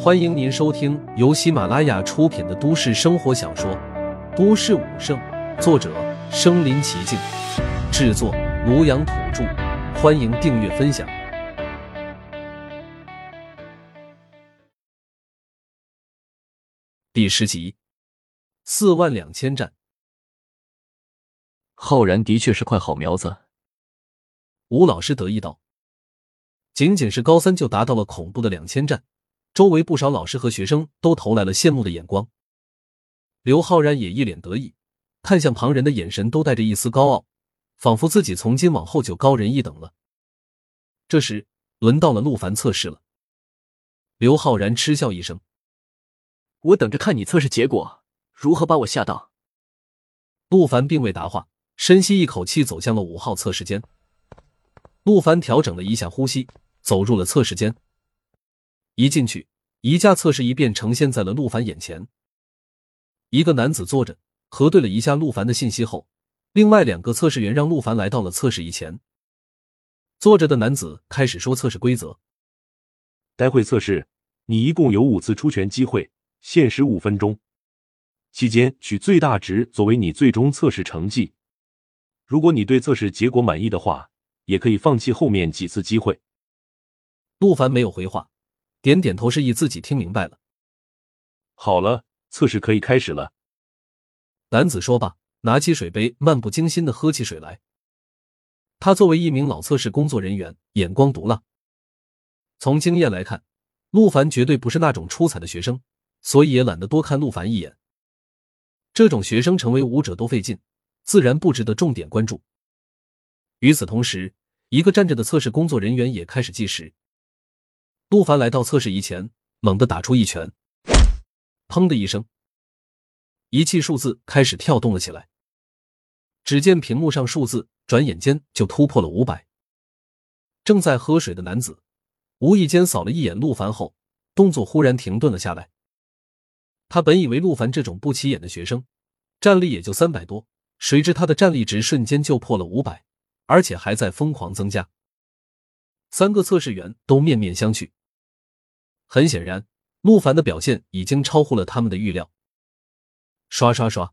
欢迎您收听由喜马拉雅出品的都市生活小说《都市武圣》，作者：身临其境，制作：庐阳土著。欢迎订阅分享。第十集，四万两千战。浩然的确是块好苗子。吴老师得意道：“仅仅是高三就达到了恐怖的两千战。”周围不少老师和学生都投来了羡慕的眼光，刘浩然也一脸得意，看向旁人的眼神都带着一丝高傲，仿佛自己从今往后就高人一等了。这时，轮到了陆凡测试了。刘浩然嗤笑一声：“我等着看你测试结果如何把我吓到。”陆凡并未答话，深吸一口气，走向了五号测试间。陆凡调整了一下呼吸，走入了测试间。一进去，一架测试仪便呈现在了陆凡眼前。一个男子坐着，核对了一下陆凡的信息后，另外两个测试员让陆凡来到了测试仪前。坐着的男子开始说测试规则：待会测试，你一共有五次出拳机会，限时五分钟，期间取最大值作为你最终测试成绩。如果你对测试结果满意的话，也可以放弃后面几次机会。陆凡没有回话。点点头，示意自己听明白了。好了，测试可以开始了。男子说罢，拿起水杯，漫不经心的喝起水来。他作为一名老测试工作人员，眼光毒辣。从经验来看，陆凡绝对不是那种出彩的学生，所以也懒得多看陆凡一眼。这种学生成为武者都费劲，自然不值得重点关注。与此同时，一个站着的测试工作人员也开始计时。陆凡来到测试仪前，猛地打出一拳，砰的一声，仪器数字开始跳动了起来。只见屏幕上数字转眼间就突破了五百。正在喝水的男子无意间扫了一眼陆凡后，动作忽然停顿了下来。他本以为陆凡这种不起眼的学生，战力也就三百多，谁知他的战力值瞬间就破了五百，而且还在疯狂增加。三个测试员都面面相觑。很显然，陆凡的表现已经超乎了他们的预料。刷刷刷，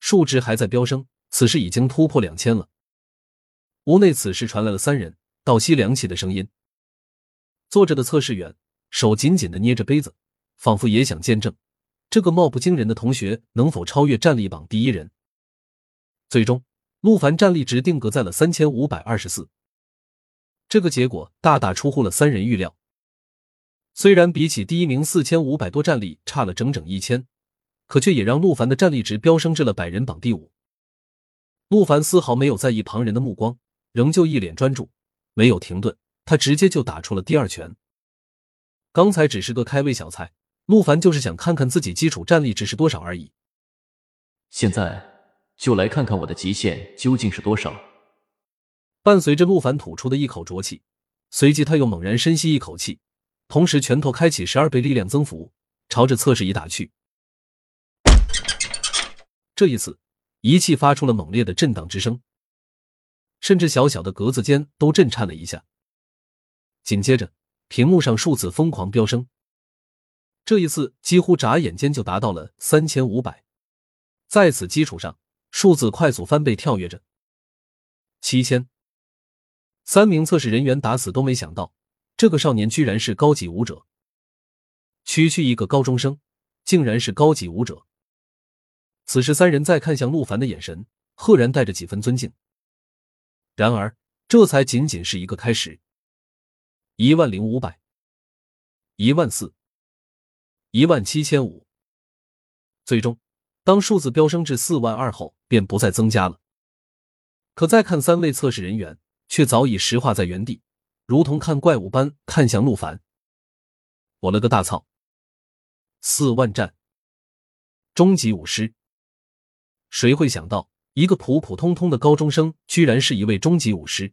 数值还在飙升，此时已经突破两千了。屋内此时传来了三人倒吸凉气的声音。坐着的测试员手紧紧的捏着杯子，仿佛也想见证这个貌不惊人的同学能否超越战力榜第一人。最终，陆凡战力值定格在了三千五百二十四。这个结果大大出乎了三人预料。虽然比起第一名四千五百多战力差了整整一千，可却也让陆凡的战力值飙升至了百人榜第五。陆凡丝毫没有在意旁人的目光，仍旧一脸专注，没有停顿，他直接就打出了第二拳。刚才只是个开胃小菜，陆凡就是想看看自己基础战力值是多少而已。现在就来看看我的极限究竟是多少。伴随着陆凡吐出的一口浊气，随即他又猛然深吸一口气。同时，拳头开启十二倍力量增幅，朝着测试仪打去。这一次，仪器发出了猛烈的震荡之声，甚至小小的格子间都震颤了一下。紧接着，屏幕上数字疯狂飙升，这一次几乎眨眼间就达到了三千五百。在此基础上，数字快速翻倍跳跃着，七千。三名测试人员打死都没想到。这个少年居然是高级武者，区区一个高中生，竟然是高级武者。此时，三人再看向陆凡的眼神，赫然带着几分尊敬。然而，这才仅仅是一个开始。一万零五百，一万四，一万七千五。最终，当数字飙升至四万二后，便不再增加了。可再看三位测试人员，却早已石化在原地。如同看怪物般看向陆凡，我了个大操！四万战，终极武师。谁会想到，一个普普通通的高中生，居然是一位终极武师？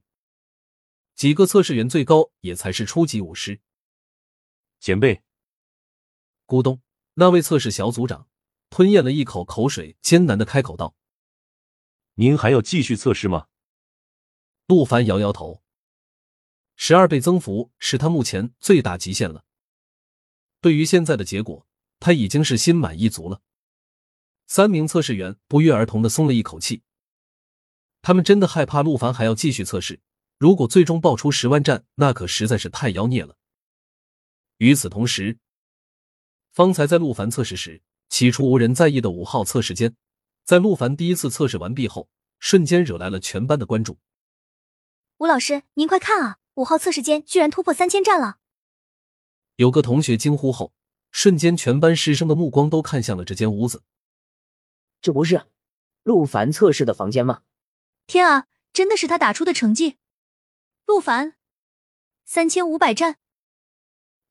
几个测试员最高也才是初级武师。前辈，咕咚！那位测试小组长吞咽了一口口水，艰难的开口道：“您还要继续测试吗？”陆凡摇摇头。十二倍增幅是他目前最大极限了。对于现在的结果，他已经是心满意足了。三名测试员不约而同的松了一口气，他们真的害怕陆凡还要继续测试。如果最终爆出十万战，那可实在是太妖孽了。与此同时，方才在陆凡测试时，起初无人在意的五号测试间，在陆凡第一次测试完毕后，瞬间惹来了全班的关注。吴老师，您快看啊，五号测试间居然突破三千战了！有个同学惊呼后，瞬间全班师生的目光都看向了这间屋子。这不是陆凡测试的房间吗？天啊，真的是他打出的成绩！陆凡，三千五百战。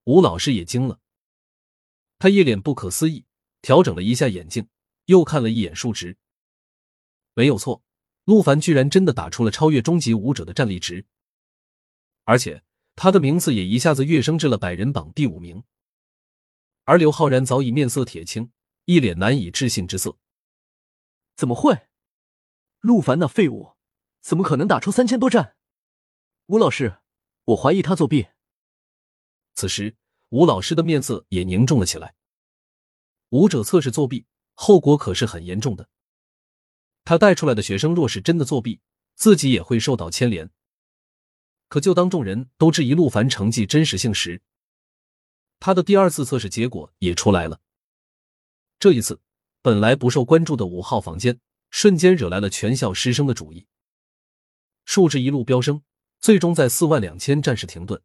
吴老师也惊了，他一脸不可思议，调整了一下眼镜，又看了一眼数值。没有错，陆凡居然真的打出了超越终极武者的战力值，而且他的名字也一下子跃升至了百人榜第五名。而刘昊然早已面色铁青，一脸难以置信之色。怎么会？陆凡那废物，怎么可能打出三千多战？吴老师，我怀疑他作弊。此时，吴老师的面色也凝重了起来。武者测试作弊，后果可是很严重的。他带出来的学生若是真的作弊，自己也会受到牵连。可就当众人都质疑陆凡成绩真实性时，他的第二次测试结果也出来了。这一次，本来不受关注的五号房间，瞬间惹来了全校师生的注意，数值一路飙升。最终在四万两千战士停顿，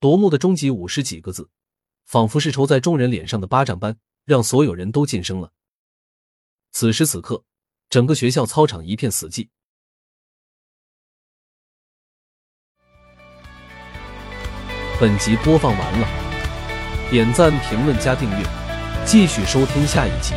夺目的终极五十几个字，仿佛是抽在众人脸上的巴掌般，让所有人都噤声了。此时此刻，整个学校操场一片死寂。本集播放完了，点赞、评论、加订阅，继续收听下一集。